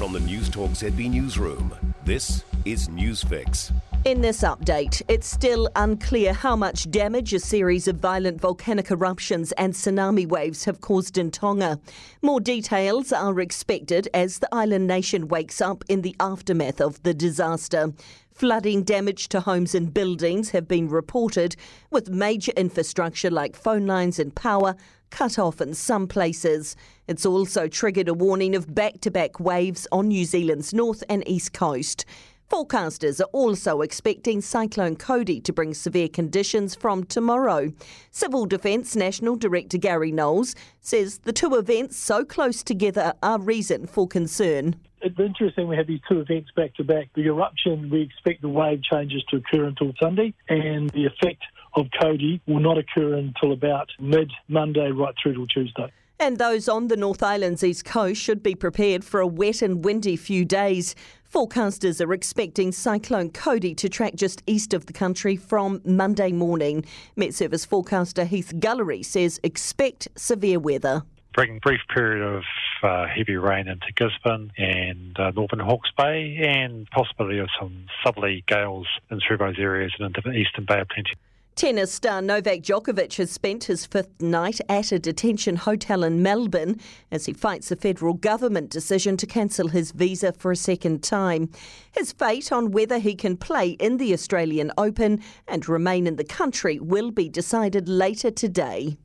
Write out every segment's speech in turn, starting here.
From the Newstalk ZB Newsroom, this is Newsfix. In this update, it's still unclear how much damage a series of violent volcanic eruptions and tsunami waves have caused in Tonga. More details are expected as the island nation wakes up in the aftermath of the disaster. Flooding damage to homes and buildings have been reported, with major infrastructure like phone lines and power cut off in some places. It's also triggered a warning of back to back waves on New Zealand's north and east coast. Forecasters are also expecting Cyclone Cody to bring severe conditions from tomorrow. Civil Defence National Director Gary Knowles says the two events so close together are reason for concern. It's interesting we have these two events back to back. The eruption, we expect the wave changes to occur until Sunday, and the effect of Cody will not occur until about mid Monday right through till Tuesday. And those on the North Island's east coast should be prepared for a wet and windy few days. Forecasters are expecting Cyclone Cody to track just east of the country from Monday morning. Met Service forecaster Heath Gullery says expect severe weather bring brief period of uh, heavy rain into Gisborne and uh, northern Hawke's Bay, and possibility of some southerly gales in through those areas and into the eastern Bay of Plenty. Tennis star Novak Djokovic has spent his fifth night at a detention hotel in Melbourne as he fights a federal government decision to cancel his visa for a second time. His fate on whether he can play in the Australian Open and remain in the country will be decided later today.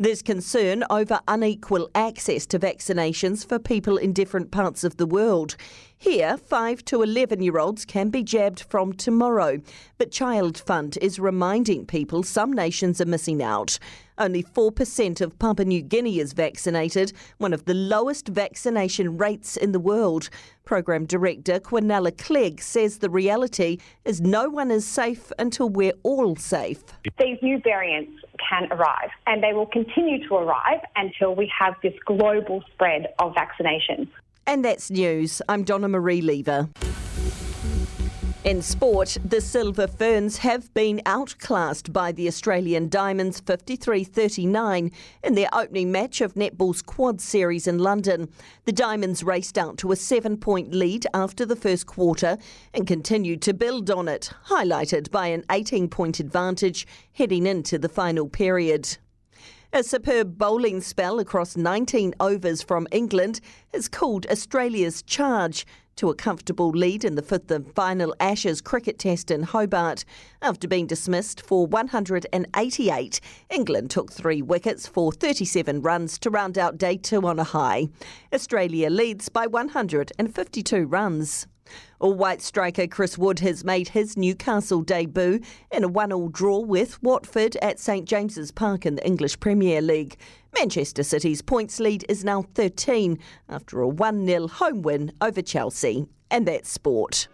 There's concern over unequal access to vaccinations for people in different parts of the world. Here, 5 to 11 year olds can be jabbed from tomorrow, but Child Fund is reminding people some nations are missing out. Only 4% of Papua New Guinea is vaccinated, one of the lowest vaccination rates in the world. Program Director Quinella Clegg says the reality is no one is safe until we're all safe. These new variants can arrive, and they will continue to arrive until we have this global spread of vaccination. And that's news. I'm Donna Marie Lever. In sport, the Silver Ferns have been outclassed by the Australian Diamonds 53 39 in their opening match of Netball's Quad Series in London. The Diamonds raced out to a seven point lead after the first quarter and continued to build on it, highlighted by an 18 point advantage heading into the final period. A superb bowling spell across 19 overs from England has cooled Australia's charge to a comfortable lead in the fifth and final Ashes cricket test in Hobart. After being dismissed for 188, England took three wickets for 37 runs to round out day two on a high. Australia leads by 152 runs. All white striker Chris Wood has made his Newcastle debut in a one-all draw with Watford at St James's Park in the English Premier League. Manchester City's points lead is now 13 after a 1-0 home win over Chelsea. And that's sport.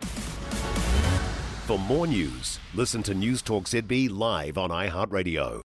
For more news, listen to Newstalk ZB live on iHeartRadio.